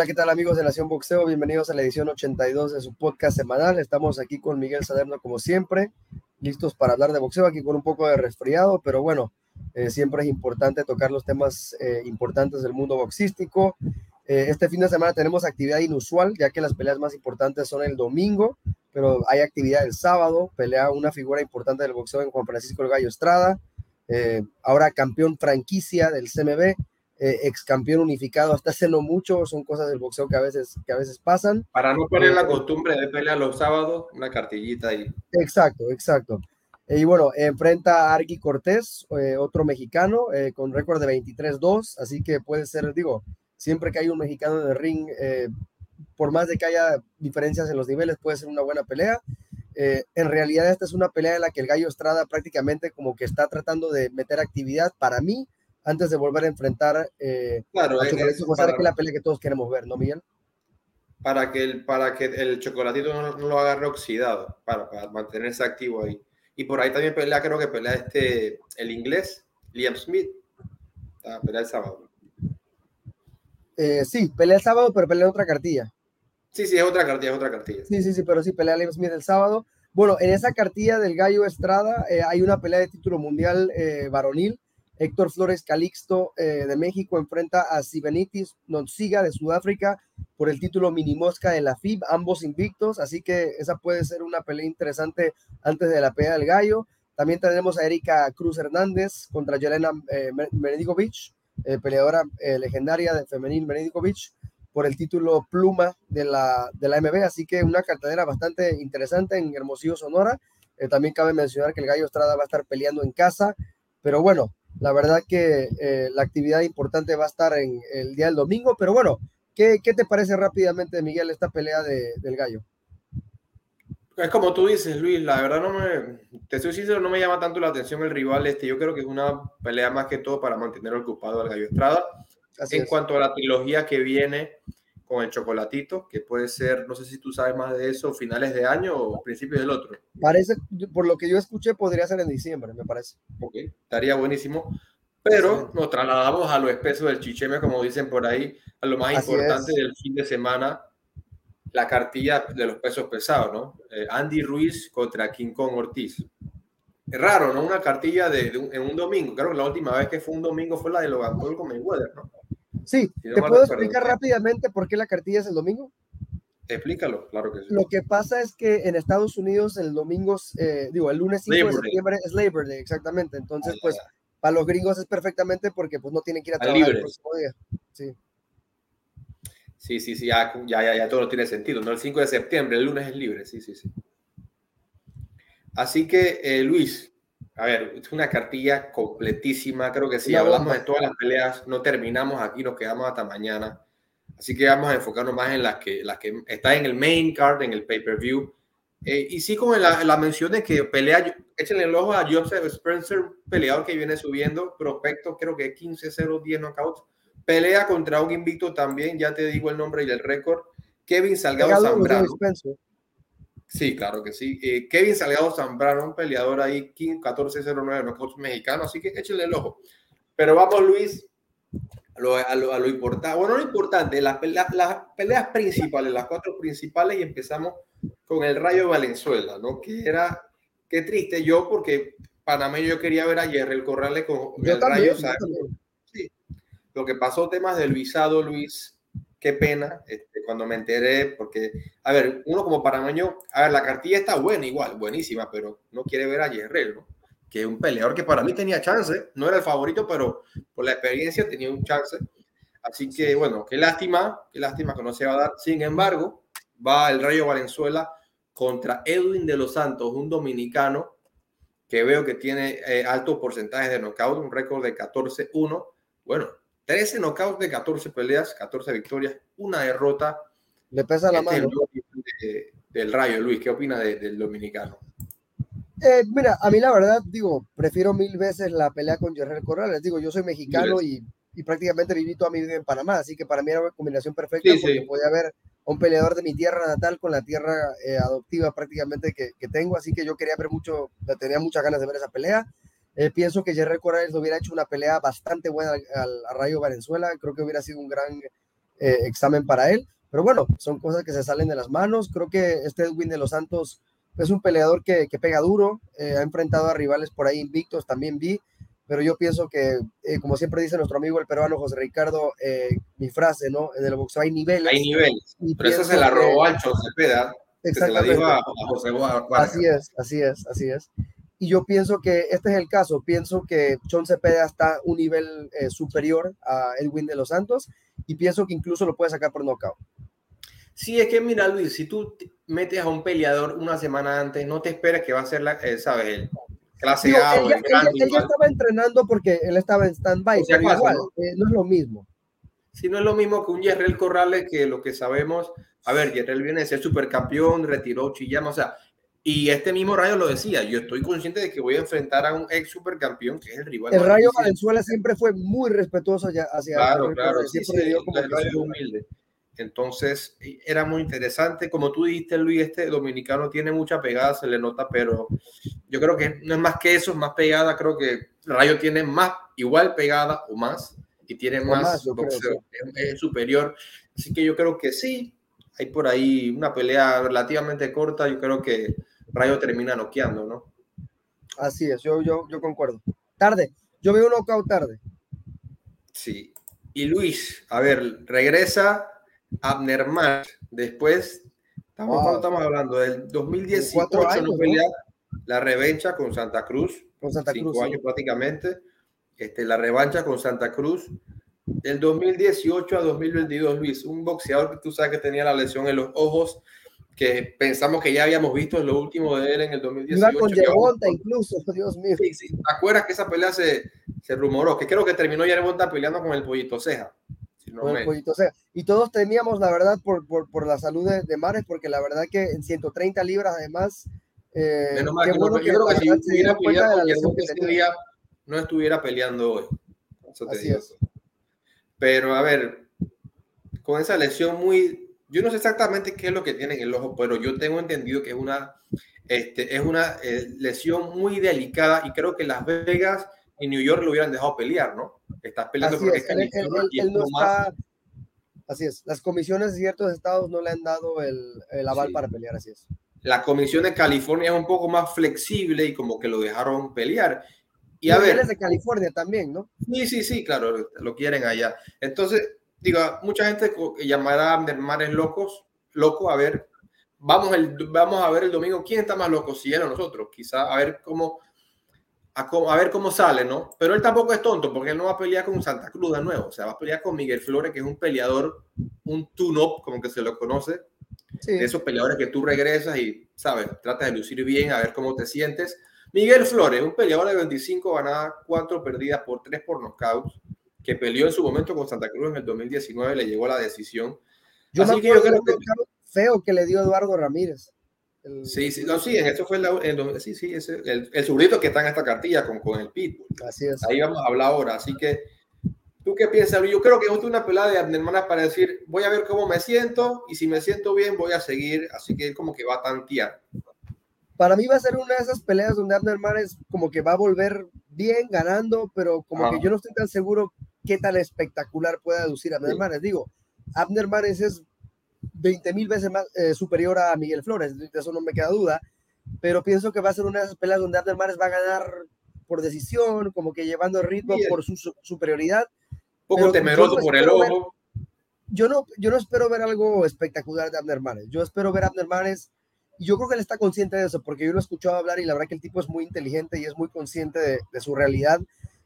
Hola, ¿qué tal amigos de Nación Boxeo? Bienvenidos a la edición 82 de su podcast semanal. Estamos aquí con Miguel Saderno como siempre, listos para hablar de boxeo, aquí con un poco de resfriado, pero bueno, eh, siempre es importante tocar los temas eh, importantes del mundo boxístico. Eh, este fin de semana tenemos actividad inusual, ya que las peleas más importantes son el domingo, pero hay actividad el sábado, pelea una figura importante del boxeo en Juan Francisco El Gallo Estrada, ahora campeón franquicia del CMB, eh, ex campeón unificado hasta hace no mucho, son cosas del boxeo que a veces, que a veces pasan. Para no poner la eh, costumbre de pelear los sábados, una cartillita ahí. Exacto, exacto. Y bueno, enfrenta a Arqui Cortés, eh, otro mexicano, con récord de 23-2, así que puede ser, digo, siempre que hay un mexicano en el ring, por más de que haya diferencias en los niveles, puede ser una buena pelea. en realidad esta es una pelea en la que el Gallo Estrada prácticamente como que está tratando de meter actividad para mí antes de volver a enfrentar eh, claro, es, para, que la pelea que todos queremos ver, ¿no, Miguel? Para que el, para que el chocolatito no, lo agarre oxidado, para, mantenerse activo ahí. Y por ahí también pelea, creo que pelea este, el inglés, Liam Smith. Ah, pelea el sábado. Eh, sí, pelea el sábado, pero pelea otra cartilla. Sí, sí, es otra cartilla, es otra cartilla. Sí, sí, sí, pero sí, pelea Liam Smith el sábado. Bueno, en esa cartilla del Gallo Estrada eh, hay una pelea de título mundial varonil Héctor Flores Calixto eh, de México enfrenta a Sibenitis Nonsiga de Sudáfrica por el título mini mosca de la FIB, ambos invictos, así que esa puede ser una pelea interesante antes de la pelea del gallo. También tenemos a Erika Cruz Hernández contra Yelena eh, eh peleadora eh, legendaria de femenil Menedigovic por el título pluma de la, de la MB, así que una cartelera bastante interesante en Hermosillo, Sonora. también cabe mencionar que el Gallo Estrada va a estar peleando en casa, pero bueno, la verdad que eh, la actividad importante va a estar en el día del domingo, pero bueno, ¿qué, qué te parece rápidamente, Miguel, esta pelea de, del gallo? Es como tú dices, Luis, la verdad no me, te soy sincero, no me llama tanto la atención el rival este. Yo creo que es una pelea más que todo para mantener ocupado al Gallo Estrada. en cuanto a la trilogía que viene, con el chocolatito, que puede ser, no sé si tú sabes más de eso, finales de año o principios del otro. Parece, por lo que yo escuché, podría ser en diciembre, me parece. Ok, estaría buenísimo. Pero nos trasladamos a lo espeso del chicheme, como dicen por ahí, a lo más importante del fin de semana, la cartilla de los pesos pesados, ¿no? Eh, Andy Ruiz contra King Kong Ortiz. Es raro, ¿no? Una cartilla de, en un domingo. Creo que la última vez que fue un domingo fue la de Logan Paul con Mayweather, ¿no? Sí, ¿te puedo explicar rápidamente por qué la cartilla es el domingo? Explícalo, claro que sí. Lo que pasa es que en Estados Unidos el domingo, eh, digo, el lunes 5 de septiembre es Labor Day, exactamente. Entonces, pues, para los gringos es perfectamente porque pues no tienen que ir a trabajar el próximo día. Sí. Sí, sí, sí, ya, ya, ya, todo tiene sentido. No el 5 de septiembre, el lunes es libre, sí, sí, sí. Así que, eh, Luis, a ver, es una cartilla completísima. Creo que sí, hablamos de todas las peleas. No terminamos aquí, nos quedamos hasta mañana. Así que vamos a enfocarnos más en las que, las que está en el main card, en el pay-per-view. Eh, y sí, con la, la, mención de que pelea, échenle el ojo a Joseph Spencer, peleador que viene subiendo, prospecto, creo que 15-0, 10 knockouts. Pelea contra un invicto también, ya te digo el nombre y el récord. Kevin Salgado Zambrano. Sí, claro que sí. Eh, Kevin Salgado Zambrano, un peleador ahí, 1409, knockouts mexicano, así que échenle el ojo. Pero vamos, Luis, a lo, a lo, importante. Bueno, lo importante, las, las, peleas principales, las cuatro principales, y empezamos con el Rayo Valenzuela, ¿no? Que era, qué triste yo, porque Panamá yo quería ver ayer el corrale con el Rayo. Sí. Lo que pasó, temas del visado, Luis, qué pena este, cuando me enteré, porque, a ver, uno como panameño, a ver, la cartilla está buena igual, buenísima, pero no quiere ver a Yerrel, ¿no? Que es un peleador que para mí tenía chance, no era el favorito, pero por la experiencia tenía un chance. Así que, bueno, qué lástima, qué lástima que no se va a dar. Sin embargo, va el Rayo Valenzuela contra Edwin de los Santos, un dominicano que veo que tiene eh, altos porcentajes de knockout, un récord de 14-1. Bueno, 13 knockouts de 14 peleas, 14 victorias, una derrota. Le pesa la este mano. del Rayo, Luis, ¿qué opina del dominicano? Eh, mira, a mí la verdad, digo, prefiero mil veces la pelea con Jerry Corrales. Digo, yo soy mexicano y, y, prácticamente viví toda mi vida en Panamá, así que para mí era una combinación perfecta porque podía ver a un peleador de mi tierra natal con la tierra eh, adoptiva prácticamente que, que, tengo, así que yo quería ver mucho, tenía muchas ganas de ver esa pelea. Eh, pienso que Jerry Corrales hubiera hecho una pelea bastante buena al, Rayo Valenzuela. Creo que hubiera sido un gran examen para él. Pero bueno, son cosas que se salen de las manos. Creo que este Edwin de los Santos es un peleador que, que pega duro, ha enfrentado a rivales por ahí invictos, también vi, pero yo pienso que, como siempre dice nuestro amigo el peruano José Ricardo, mi frase, ¿no? En el boxeo hay niveles. Hay niveles, pero eso se la robó al Cepeda. Exactamente. Así es, así es, así es. Y yo pienso que este es el caso. Pienso que John Cepeda está un nivel eh, superior a Edwin de los Santos y pienso que incluso lo puede sacar por nocaut. Sí, es que mira, Luis, si tú metes a un peleador una semana antes, no te esperes que va a ser la, eh, ¿sabes? El clase A él, él, ya estaba entrenando porque él estaba en stand-by, pero igual, ¿no? Eh, no es lo mismo. Si no es lo mismo que un Yerrel Corrales, que lo que sabemos, a ver, Yerrel viene de ser supercampeón, retiró Chillama, o sea, y este mismo Rayo lo decía, yo estoy consciente de que voy a enfrentar a un ex supercampeón que es el rival. El Rayo Valenzuela siempre fue muy respetuoso hacia, hacia Claro, claro, siempre dio como el Rayo humilde. Entonces, era muy interesante. Como tú dijiste, Luis, este dominicano tiene mucha pegada, se le nota, pero yo creo que no es más que eso, es más pegada. Creo que Rayo tiene más, igual pegada o más y tiene más, boxeo, es, superior. Así que yo creo que sí, hay por ahí una pelea relativamente corta. Yo creo que Rayo termina noqueando, ¿no? Así es, yo, yo, yo concuerdo. Tarde, yo veo un knockout tarde. Sí. Y Luis, a ver, regresa Abner Después, estamos, estamos hablando del 2018, años, la revancha con Santa Cruz. Con Santa Cruz. Cinco años prácticamente este, la revancha con Santa Cruz. Del 2018 a 2022, Luis, un boxeador que tú sabes que tenía la lesión en los ojos, que pensamos que ya habíamos visto en lo último de él en el 2018. con Yerbonta incluso, Dios mío. Sí, sí. ¿Te acuerdas que esa pelea se, se rumoró? Que creo que terminó Yerbonta peleando con el Pollito Ceja. con el Pollito Ceja. Y todos temíamos, la verdad, por, por, por la salud de, de, Mares, porque la verdad que en 130 libras, además... Eh, Menos mal, que, bueno yo creo que si hubiera peleado con Yerbonta ese día no estuviera peleando hoy. Eso te digo. Pero a ver, con esa lesión muy, yo no sé exactamente qué es lo que tiene en el ojo, pero yo tengo entendido que es una, este, es una eh, lesión muy delicada y creo que Las Vegas y New York lo hubieran dejado pelear, ¿no? Estás peleando Así es, Así es, las comisiones de ciertos estados no le han dado el, el aval para pelear, así es. La comisión de California es un poco más flexible y como que lo dejaron pelear. Y a ver. de California también, ¿no? Sí, sí, sí, claro, lo quieren allá. Entonces, digo, mucha gente llamará a mares locos, loco, a ver, vamos, el, vamos a ver el domingo quién está más loco, si él o nosotros, quizá a ver cómo, a, ver cómo sale, ¿no? Pero él tampoco es tonto, porque él no va a pelear con Santa Cruz de nuevo, o sea, va a pelear con Miguel Flores, que es un peleador, un tune-up, como que se lo conoce, de esos peleadores que tú regresas y, ¿sabes? Tratas de lucir bien, a ver cómo te sientes Miguel Flores, un peleador de 25 ganadas, 4 perdidas por 3 por knockouts, que peleó en su momento con Santa Cruz en el 2019, le llegó a la decisión. Yo Así que yo creo que feo que le dio Eduardo Ramírez. Sí, sí, no, sí, en eso fue el, sí, sí, ese, el, el que está en esta cartilla con, con el Pitbull. Así es. Ahí vamos a hablar ahora. Así que, ¿tú qué piensas? Yo creo que es una pelada de hermanas para decir, voy a ver cómo me siento y si me siento bien, voy a seguir. Así que como que va a tantear. Para mí va a ser una de esas peleas donde Abner Mares como que va a volver bien ganando, pero como que yo no estoy tan seguro qué tan espectacular puede aducir Abner Mares. Digo, Abner Mares es 20 mil veces más eh, superior a Miguel Flores, de eso no me queda duda, pero pienso que va a ser una de esas peleas donde Abner Mares va a ganar por decisión, como que llevando el ritmo por su, superioridad. Poco temeroso por el ojo. yo, no, yo no espero ver algo espectacular de Abner Mares. Yo espero ver a Abner Mares y yo creo que él está consciente de eso, porque yo lo he escuchado hablar y la verdad que el tipo es muy inteligente y es muy consciente de, su realidad.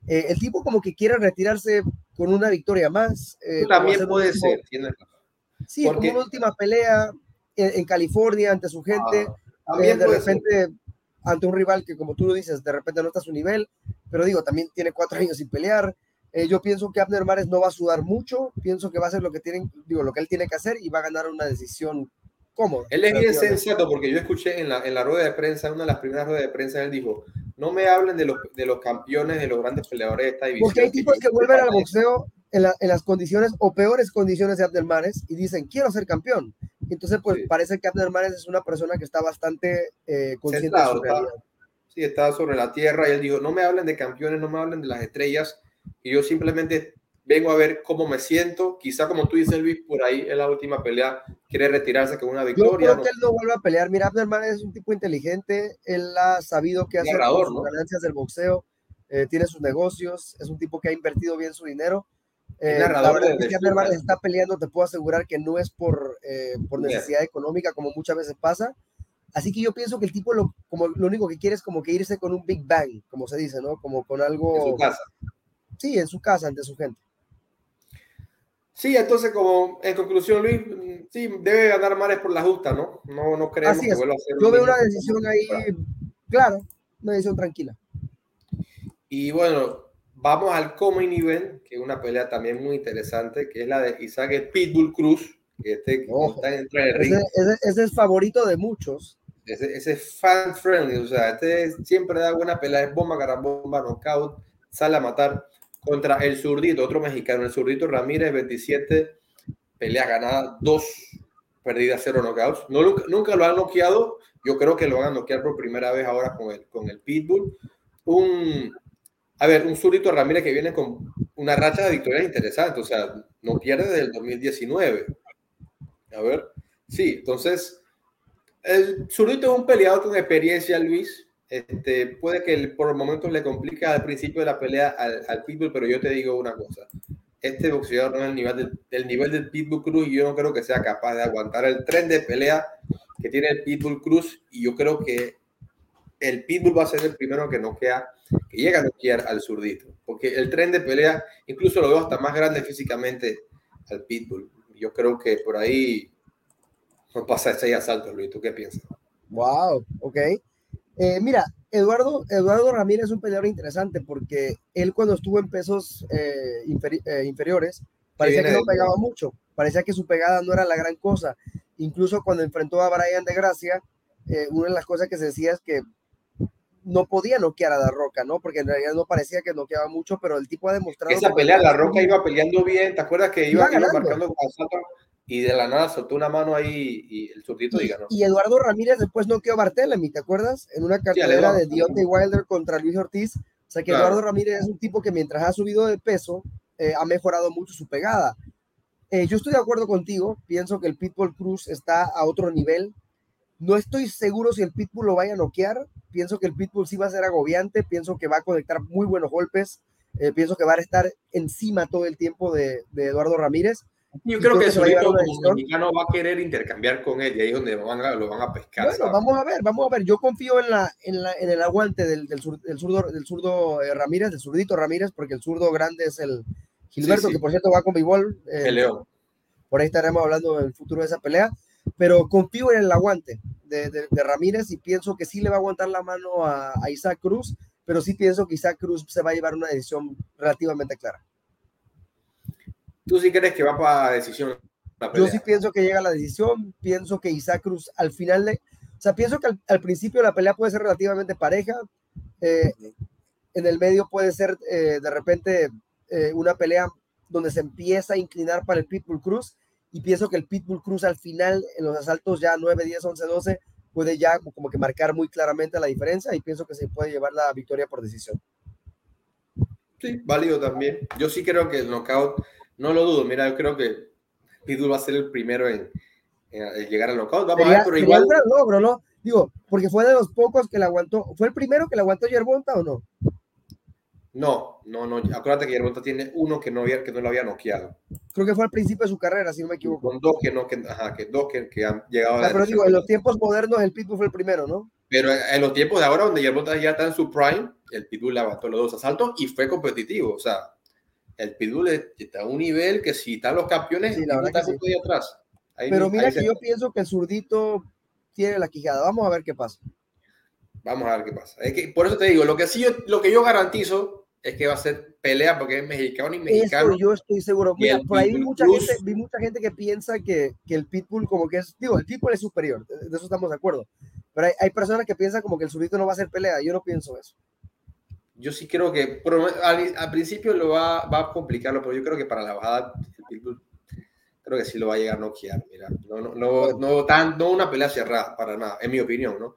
Eh, el tipo como que quiere retirarse con una victoria más. Eh, también puede ser. Sí, como una última pelea en, California ante su gente. Ah, eh, de repente ante un rival que como tú lo dices, de repente no está a su nivel, pero digo, también tiene cuatro años sin pelear. yo pienso que Abner Mares no va a sudar mucho, pienso que va a hacer lo que, tienen, digo, lo que él tiene que hacer y va a ganar una decisión cómodo. Él es bien sensato porque yo escuché en la, en la rueda de prensa, una de las primeras ruedas de prensa, él dijo, no me hablen de los, de los campeones, de los grandes peleadores de esta división. Porque hay tipos que, vuelven al boxeo en, en, las condiciones o peores condiciones de Abdelmanes y dicen, quiero ser campeón. Entonces, pues parece que Abdelmanes es una persona que está bastante eh, consciente de su realidad. Sí, está sobre la tierra y él dijo, no me hablen de campeones, no me hablen de las estrellas, y yo simplemente vengo a ver cómo me siento. Quizá, como tú dices, Luis, por ahí en la última pelea quiere retirarse con una victoria. Yo creo que él no vuelve a pelear. Mira, Abner es un tipo inteligente. Él ha sabido qué hacer con sus ganancias del boxeo. Eh, tiene sus negocios. Es un tipo que ha invertido bien su dinero. Eh, narrador la que Abner está peleando, te puedo asegurar que no es por, eh, por necesidad económica, como muchas veces pasa. Así que yo pienso que el tipo lo, como, lo único que quiere es como que irse con un Big Bang, como se dice, ¿no? Como con algo... En su casa. Sí, en su casa, ante su gente. Sí, entonces como en conclusión, Luis, sí, debe ganar Mares por la justa, ¿no? No, no creemos que vuelva a ser Yo veo una decisión ahí, claro, una decisión tranquila. Y bueno, vamos al Common Event, que es una pelea también muy interesante, que es la de Isaac Pitbull Cruz, que este está en el ring. Ese, ese, es favorito de muchos. Ese, ese, es fan friendly, o sea, este siempre da buena pelea, es bomba, carambomba, knockout, sale a matar contra el zurdito, otro mexicano, el zurdito Ramírez, 27 peleas ganadas, 2 perdidas, 0 knockouts. No, nunca, lo han noqueado, yo creo que lo van a noquear por primera vez ahora con el, con el Pitbull. Un, a ver, un zurdito Ramírez que viene con una racha de victorias interesante, o sea, no pierde desde el 2019. A ver, sí, entonces, el zurdito es un peleador con experiencia, Luis, este, puede que por momentos le complica al principio de la pelea al, al, Pitbull, pero yo te digo una cosa. Este boxeador no es el nivel, del, nivel del Pitbull Cruz y yo no creo que sea capaz de aguantar el tren de pelea que tiene el Pitbull Cruz y yo creo que el Pitbull va a ser el primero que noquea, que llega a noquear al zurdito, porque el tren de pelea incluso lo veo hasta más grande físicamente al Pitbull. Yo creo que por ahí no pasa ese asalto, Luis. ¿Tú qué piensas? Wow, ok. Eh, mira, Eduardo, Eduardo Ramírez es un peleador interesante porque él cuando estuvo en pesos eh, eh, inferiores parecía que no pegaba mucho, parecía que su pegada no era la gran cosa. Incluso cuando enfrentó a Brian de Gracia, una de las cosas que se decía es que no podía noquear a La Roca, ¿no? Porque en realidad no parecía que noqueaba mucho, pero el tipo ha demostrado... Esa pelea, La Roca iba peleando bien, ¿te acuerdas que iba, iba, iba marcando y de la nada soltó una mano ahí y el zurdito diga, ¿no? Y Eduardo Ramírez después no quedó Bartelemy, ¿te acuerdas? En una cartelera de Deontay Wilder contra Luis Ortiz. O sea que Eduardo Ramírez es un tipo que mientras ha subido de peso, eh, ha mejorado mucho su pegada. Eh, yo estoy de acuerdo contigo, pienso que el Pitbull Cruz está a otro nivel. No estoy seguro si el Pitbull lo vaya a noquear. Pienso que el Pitbull sí va a ser agobiante, pienso que va a conectar muy buenos golpes, eh, pienso que va a estar encima todo el tiempo de, de Eduardo Ramírez yo creo que solito como mexicano va a querer intercambiar con él y ahí es donde lo van a, lo van a pescar. Bueno, vamos a ver, vamos a ver. Yo confío en, la, en, la, en el aguante del, del, sur, del zurdo, del zurdo eh, Ramírez, del zurdito Ramírez, porque el zurdo grande es el Gilberto, que por cierto va con Bivol. Eh, el León. Por ahí estaremos hablando del futuro de esa pelea. Pero confío en el aguante de, de, de Ramírez y pienso que sí le va a aguantar la mano a, a Isaac Cruz, pero sí pienso que Isaac Cruz se va a llevar una decisión relativamente clara. ¿Tú sí crees que va para decisión? Yo sí pienso que llega a la decisión. Pienso que Isaac Cruz al final de. O sea, pienso que al, principio la pelea puede ser relativamente pareja. Eh, en el medio puede ser eh, de repente eh, una pelea donde se empieza a inclinar para el Pitbull Cruz. Y pienso que el Pitbull Cruz al final, en los asaltos ya 9, 10, 11, 12, puede ya como que marcar muy claramente la diferencia. Y pienso que se puede llevar la victoria por decisión. Sí, válido también. Yo sí creo que el knockout no lo dudo, mira, yo creo que Pitbull va a ser el primero en, llegar al knockout. Vamos a ver, pero igual. Un logro, ¿no? Digo, porque fue de los pocos que le aguantó. ¿Fue el primero que le aguantó Yerbonta o no? No, no, no. Acuérdate que Yerbonta tiene uno que no, había, que no lo había noqueado. Creo que fue al principio de su carrera, si no me equivoco. Con dos que no, que, ajá, que dos que, que han llegado a la Pero digo, en los tiempos modernos el Pitbull fue el primero, ¿no? Pero en los tiempos de ahora, donde Yerbonta ya está en su prime, el Pitbull le aguantó los dos asaltos y fue competitivo. O sea, el Pitbull está a un nivel que si están los campeones, sí, la verdad que sí. atrás. Pero mira que yo pienso que el zurdito tiene la quijada. Vamos a ver qué pasa. Vamos a ver qué pasa. Es que, por eso te digo, lo que sí yo, lo que yo garantizo es que va a ser pelea porque es mexicano y mexicano. Eso yo estoy seguro. Mira, por ahí vi mucha, gente, vi mucha gente que piensa que, que, el Pitbull como que es, digo, el Pitbull es superior, de eso estamos de acuerdo. Pero hay, hay personas que piensan como que el zurdito no va a ser pelea. Yo no pienso eso yo sí creo que al, principio lo va, a complicarlo, pero yo creo que para la bajada creo que sí lo va a llegar a noquear. Mira, no, no, no, no, tan, no una pelea cerrada, para nada, en mi opinión, ¿no?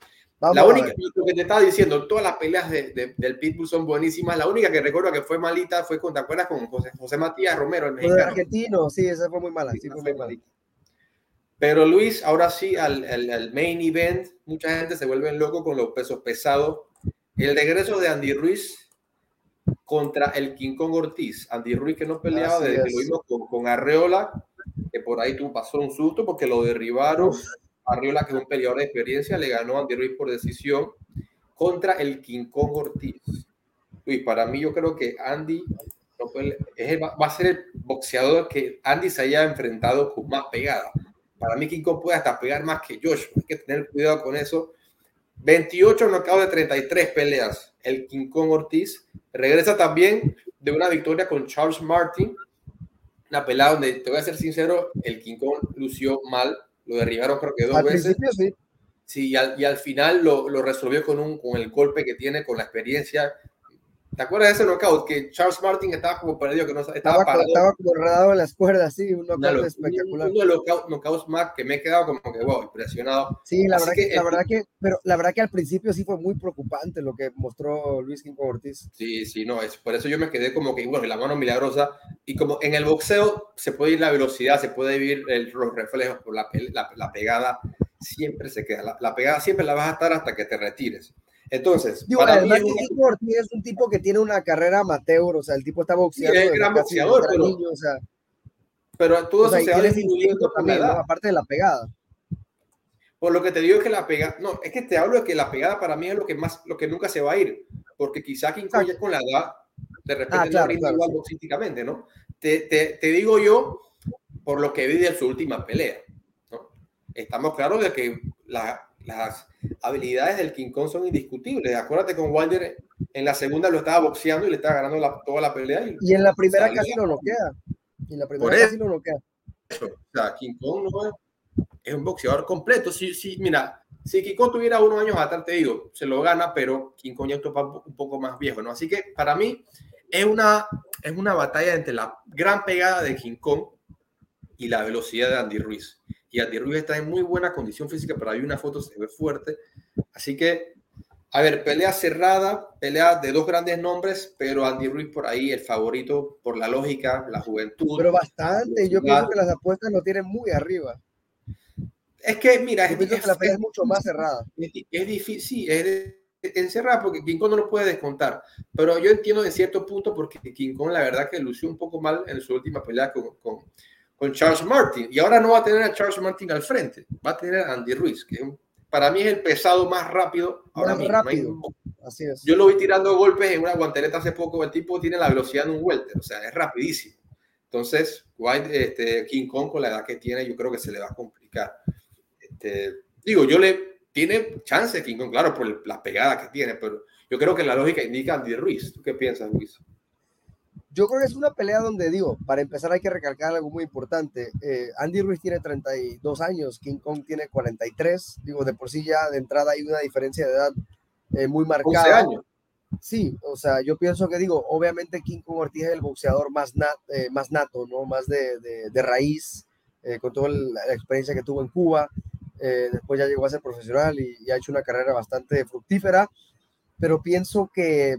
la única, lo que te estaba diciendo, todas las peleas de, del Pitbull son buenísimas. La única que recuerdo que fue malita fue con, ¿te acuerdas? Con José, José Matías Romero, el mexicano. argentino, sí, esa fue muy mala. Sí, fue muy malita. Pero Luis, ahora sí, al, al, main event, mucha gente se vuelve loco con los pesos pesados. El regreso de Andy Ruiz contra el King Kong Ortiz. Andy Ruiz que no peleaba desde que lo vimos con, con, Arreola, que por ahí tuvo, pasó un susto porque lo derribaron. Arriola, que es un peleador de experiencia, le ganó a Andy Ruiz por decisión contra el King Kong Ortiz. Luis, para mí yo creo que Andy va a ser el boxeador que Andy se haya enfrentado con más pegada. Para mí King Kong puede hasta pegar más que Joshua. Hay que tener cuidado con eso. 28 knockouts de 33 peleas. El King Kong Ortiz regresa también de una victoria con Charles Martin. Una pelea donde, te voy a ser sincero, el King Kong lució mal lo derribaron creo que dos veces. Sí. sí y, al, y al final lo, lo, resolvió con, un, con el golpe que tiene, con la experiencia. ¿Te acuerdas de ese knockout? Que Charles Martin estaba como perdido, que no estaba, estaba, estaba como en las cuerdas, sí, un knockout espectacular. Uno de los knockouts más que me he quedado como que, wow, impresionado. Sí, la verdad que, la verdad que, pero la verdad que al principio sí fue muy preocupante lo que mostró Luis King Ortiz. Sí, sí, no, es por eso yo me quedé como que, bueno, la mano milagrosa, y como en el boxeo se puede ir la velocidad, se puede ir el, los reflejos, la, la, la, pegada siempre se queda, la, la pegada siempre la vas a estar hasta que te retires. Entonces, para mí es un... tipo que tiene una carrera amateur, o sea, el tipo está boxeando. es gran boxeador, pero, niño, o sea, pero todo eso se va disminuyendo también, aparte de la pegada. Por lo que te digo es que la pegada, no, es que te hablo de que la pegada para mí es lo que más, lo que nunca se va a ir, porque quizá quien ya con la edad, de repente ah, no rinde igual boxísticamente, ¿no? Te, te, te, digo yo, por lo que vi de su última pelea, ¿no? Estamos claros de que la, las habilidades del King Kong son indiscutibles. Acuérdate con Wilder en la segunda lo estaba boxeando y le estaba ganando toda la pelea. Y, en la primera casi lo noquea. Y en la primera casi lo noquea. O sea, King Kong no es, un boxeador completo. Sí, sí, mira, si King Kong tuviera unos años atrás, te digo, se lo gana, pero King Kong ya es un poco más viejo, ¿no? Así que para mí es una, es una batalla entre la gran pegada de King Kong y la velocidad de Andy Ruiz y Andy Ruiz está en muy buena condición física, pero hay una foto, se ve fuerte. Así que, a ver, pelea cerrada, pelea de dos grandes nombres, pero Andy Ruiz por ahí el favorito por la lógica, la juventud. Pero bastante, yo pienso que las apuestas lo tienen muy arriba. Es que, mira, es, que la pelea es mucho más cerrada. Es, difícil, sí, es encerrada porque King Kong no lo puede descontar. Pero yo entiendo en cierto punto porque King Kong la verdad que lució un poco mal en su última pelea con, con, con Charles Martin. Y ahora no va a tener a Charles Martin al frente, va a tener a Andy Ruiz, que para mí es el pesado más rápido ahora mismo. Rápido. Así es. Yo lo vi tirando golpes en una guanteleta hace poco, el tipo tiene la velocidad de un welter, o sea, es rapidísimo. Entonces, White, este, King Kong con la edad que tiene, yo creo que se le va a complicar. Este, digo, yo le tiene chance King Kong, claro, por la pegada que tiene, pero yo creo que la lógica indica Andy Ruiz. ¿Tú qué piensas, Luis? Yo creo que es una pelea donde digo, para empezar hay que recalcar algo muy importante. Eh, Andy Ruiz tiene 32 años, King Kong tiene 43. Digo, de por sí ya de entrada hay una diferencia de edad eh, muy marcada. años. Sí, o sea, yo pienso que digo, obviamente King Kong Ortiz es el boxeador más, eh, más nato, ¿no? Más de, de, raíz, con toda la experiencia que tuvo en Cuba. después ya llegó a ser profesional y, y ha hecho una carrera bastante fructífera. Pero pienso que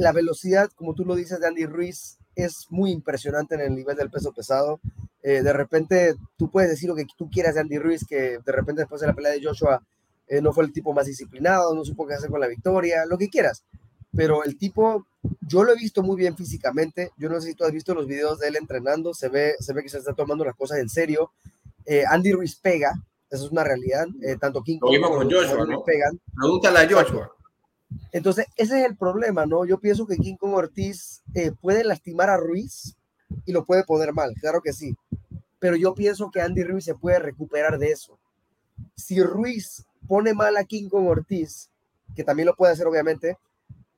la velocidad, como tú lo dices, de Andy Ruiz es muy impresionante en el nivel del peso pesado. Eh, de repente, tú puedes decir lo que tú quieras de Andy Ruiz, que de repente después de la pelea de Joshua eh, no fue el tipo más disciplinado, no supo qué hacer con la victoria, lo que quieras. Pero el tipo, yo lo he visto muy bien físicamente. Yo no sé si tú has visto los videos de él entrenando, se ve, se ve que se está tomando las cosas en serio. Eh, Andy Ruiz pega, eso es una realidad. tanto King como Joshua, ¿no? pegan. Pregúntale a Joshua. Entonces, ese es el problema, ¿no? Yo pienso que King Kong Ortiz puede lastimar a Ruiz y lo puede poner mal, claro que sí. Pero yo pienso que Andy Ruiz se puede recuperar de eso. Si Ruiz pone mal a King Kong Ortiz, que también lo puede hacer obviamente,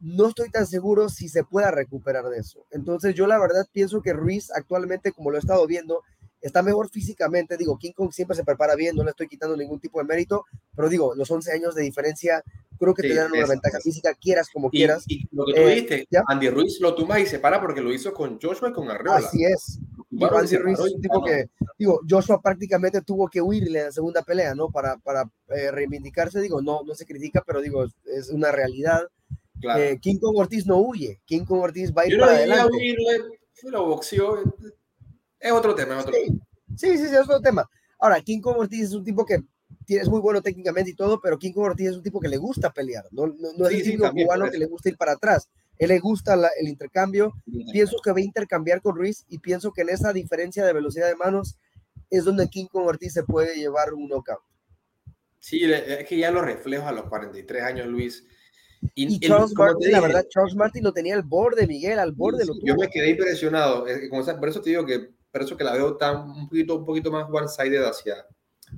no estoy tan seguro si se pueda recuperar de eso. Entonces yo la verdad pienso que Ruiz actualmente, como lo he estado viendo, está mejor físicamente. Digo, King Kong siempre se prepara bien, no le estoy quitando ningún tipo de mérito, pero digo, los 11 años de diferencia creo que te dan una ventaja física, quieras como quieras. Y lo que tú eh, dijiste, Andy Ruiz lo toma y se para porque lo hizo con Joshua y con Arreola. Así es. Bueno, Andy Ruiz es que, digo, Joshua prácticamente tuvo que huirle en la segunda pelea, ¿no? Para, para eh, reivindicarse, digo, no, no se critica, pero digo, es, una realidad. Eh, King Kong Ortiz no huye, King Kong Ortiz va a ir para adelante. Huirle, lo boxeó, es otro tema, es otro sí. Sí, sí, sí, es otro tema. Ahora, King Kong Ortiz es un tipo que es muy bueno técnicamente y todo, pero King Kong Ortiz es un tipo que le gusta pelear, no, no, es un tipo cubano que le gusta ir para atrás. Él le gusta el intercambio. Pienso que va a intercambiar con Ruiz y pienso que en esa diferencia de velocidad de manos es donde King Kong Ortiz se puede llevar un knockout. Sí, es que ya lo reflejo a los 43 años, Luis. Y, Charles Martin, la verdad, Charles Martin lo tenía al borde, Miguel, al borde. lo yo me quedé impresionado. Por eso te digo que, por eso que la veo tan un poquito, un poquito más one-sided hacia,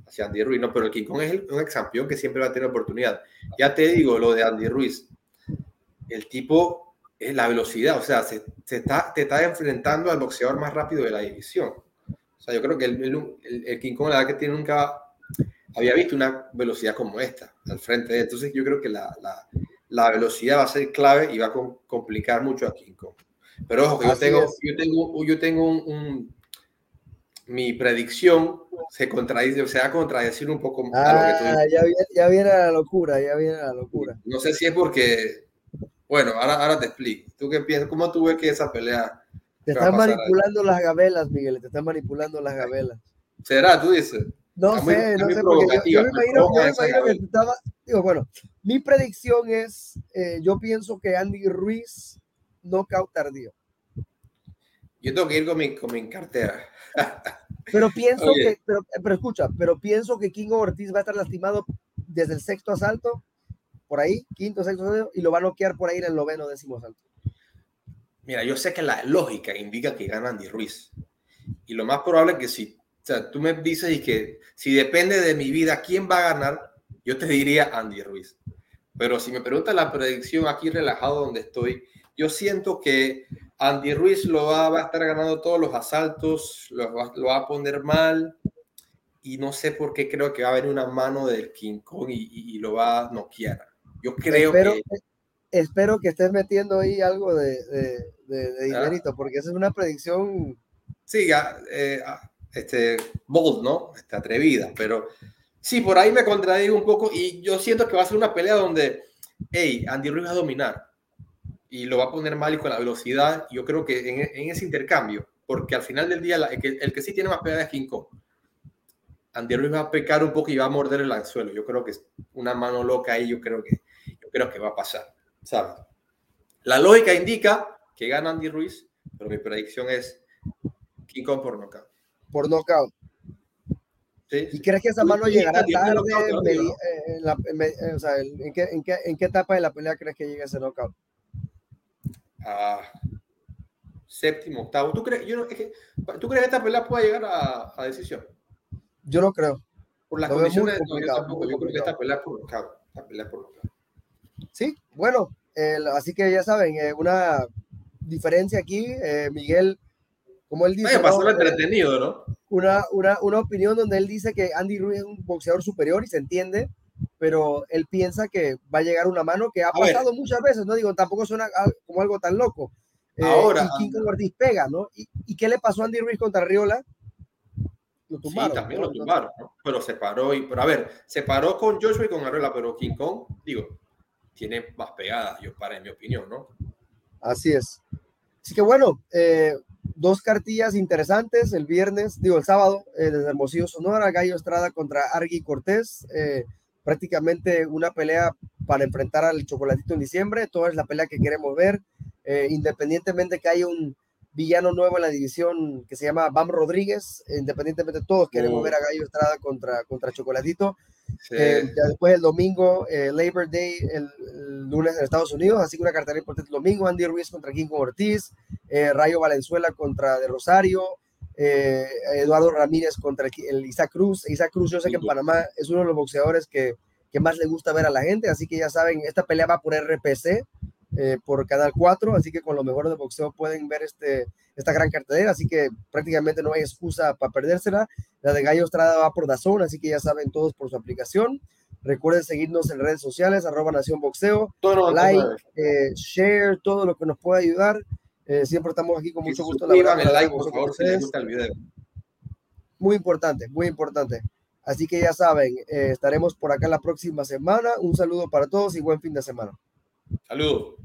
hacia Andy Ruiz. No, pero el King Kong es un campeón que siempre va a tener oportunidad. Ya te digo lo de Andy Ruiz. El tipo es la velocidad, o sea, se, está, te está enfrentando al boxeador más rápido de la división. O sea, yo creo que el, el, King Kong, la verdad que tiene nunca había visto una velocidad como esta al frente de él. Entonces, yo creo que la, la, la, velocidad va a ser clave y va a complicar mucho a King Kong. Pero ojo, que yo tengo, yo tengo, yo tengo un, mi predicción se contradice, o sea, contradecir un poco más. Ah, ya, ya viene la locura, ya viene la locura. No sé si es porque bueno, ahora, ahora te explico. ¿Tú qué piensas? ¿Cómo tú ves que esa pelea? Te están manipulando las gabelas, Miguel, te están manipulando las gabelas. ¿Será? ¿Tú dices? No sé, no sé, porque yo, me imagino, que estaba, digo, bueno, mi predicción es, eh, yo pienso que Andy Ruiz no tardío. Yo tengo que ir con mi, con mi cartera. Pero pienso que, pero, pero escucha, pero pienso que King Ortiz va a estar lastimado desde el sexto asalto por ahí, quinto, sexto, y lo va a noquear por ahí en el noveno, décimo salto. Mira, yo sé que la lógica indica que gana Andy Ruiz. Y lo más probable es que si o sea, tú me dices y que si depende de mi vida quién va a ganar, yo te diría Andy Ruiz. Pero si me preguntas la predicción aquí relajado donde estoy, yo siento que Andy Ruiz lo va, a estar ganando todos los asaltos, lo va, lo va, a poner mal y no sé por qué creo que va a haber una mano del King Kong y, y lo va a noquear. Yo creo espero, que... Espero que estés metiendo ahí algo de, de, de, dinerito, porque esa es una predicción... Sí, eh, este, bold, ¿no? Está atrevida, pero sí, por ahí me contradigo un poco y yo siento que va a ser una pelea donde, hey, Andy Ruiz va a dominar y lo va a poner mal y con la velocidad. Yo creo que en, en ese intercambio, porque al final del día el, que, el que sí tiene más pelea es King Kong. Andy Ruiz va a pecar un poco y va a morder el anzuelo. Yo creo que es una mano loca ahí, yo creo que creo que va a pasar, ¿sabes? La lógica indica que gana Andy Ruiz, pero mi predicción es King Kong por knockout. Por knockout. ¿Sí? ¿Y crees que esa mano llegará tarde? en, qué, en, qué, ¿En qué etapa de la pelea crees que llegue ese knockout? Ah, séptimo, octavo. ¿Tú crees, yo no, es que, ¿Tú crees que esta pelea pueda llegar a, a decisión? Yo no creo. Por las condiciones, no, yo tampoco. Yo creo que esta pelea por. Esta pelea por knockout. Sí, bueno, así que ya saben, eh, una diferencia aquí, eh, Miguel, como él dice. pasó entretenido, ¿no? Una, una, una, opinión donde él dice que Andy Ruiz es un boxeador superior y se entiende, pero él piensa que va a llegar una mano que ha pasado muchas veces, ¿no? Digo, tampoco suena como algo tan loco. Eh, Ahora. Y King Ortiz pega, ¿no? ¿Y, qué le pasó a Andy Ruiz contra Riola? Lo tumbaron. Sí, también lo tumbaron, ¿no? Pero se paró, y, pero a ver, se paró con Joshua y con Arreola, pero King Kong, digo, tiene más pegada, yo para en mi opinión, ¿no? Así es. Así que bueno, eh, dos cartillas interesantes el viernes, digo el sábado, eh, desde Hermosillo, Sonora, Gallo Estrada contra Argui Cortés, eh, prácticamente una pelea para enfrentar al Chocolatito en diciembre, toda es la pelea que queremos ver, independientemente que haya un villano nuevo en la división que se llama Bam Rodríguez, independientemente todos queremos ver a Gallo Estrada contra, contra Chocolatito, eh, ya después el domingo, eh, Labor Day, el, lunes en Estados Unidos, así que una cartera importante el domingo, Andy Ruiz contra King Ortiz, eh, Rayo Valenzuela contra De Rosario, Eduardo Ramírez contra el Isaac Cruz. Isaac Cruz, yo sé que en Panamá es uno de los boxeadores que, que más le gusta ver a la gente, así que ya saben, esta pelea va por RPC, por Canal 4, así que con lo mejor de boxeo pueden ver este, esta gran cartelera, así que prácticamente no hay excusa para perdérsela. La de Gallo Estrada va por Dazón, así que ya saben todos por su aplicación. Recuerden seguirnos en redes sociales, arroba Nación Boxeo, like, eh, share, todo lo que nos pueda ayudar. Eh, siempre estamos aquí con mucho gusto. La verdad, el like, por favor, si les gusta el video. Muy importante, muy importante. Así que ya saben, eh, estaremos por acá la próxima semana. Un saludo para todos y buen fin de semana. Saludos.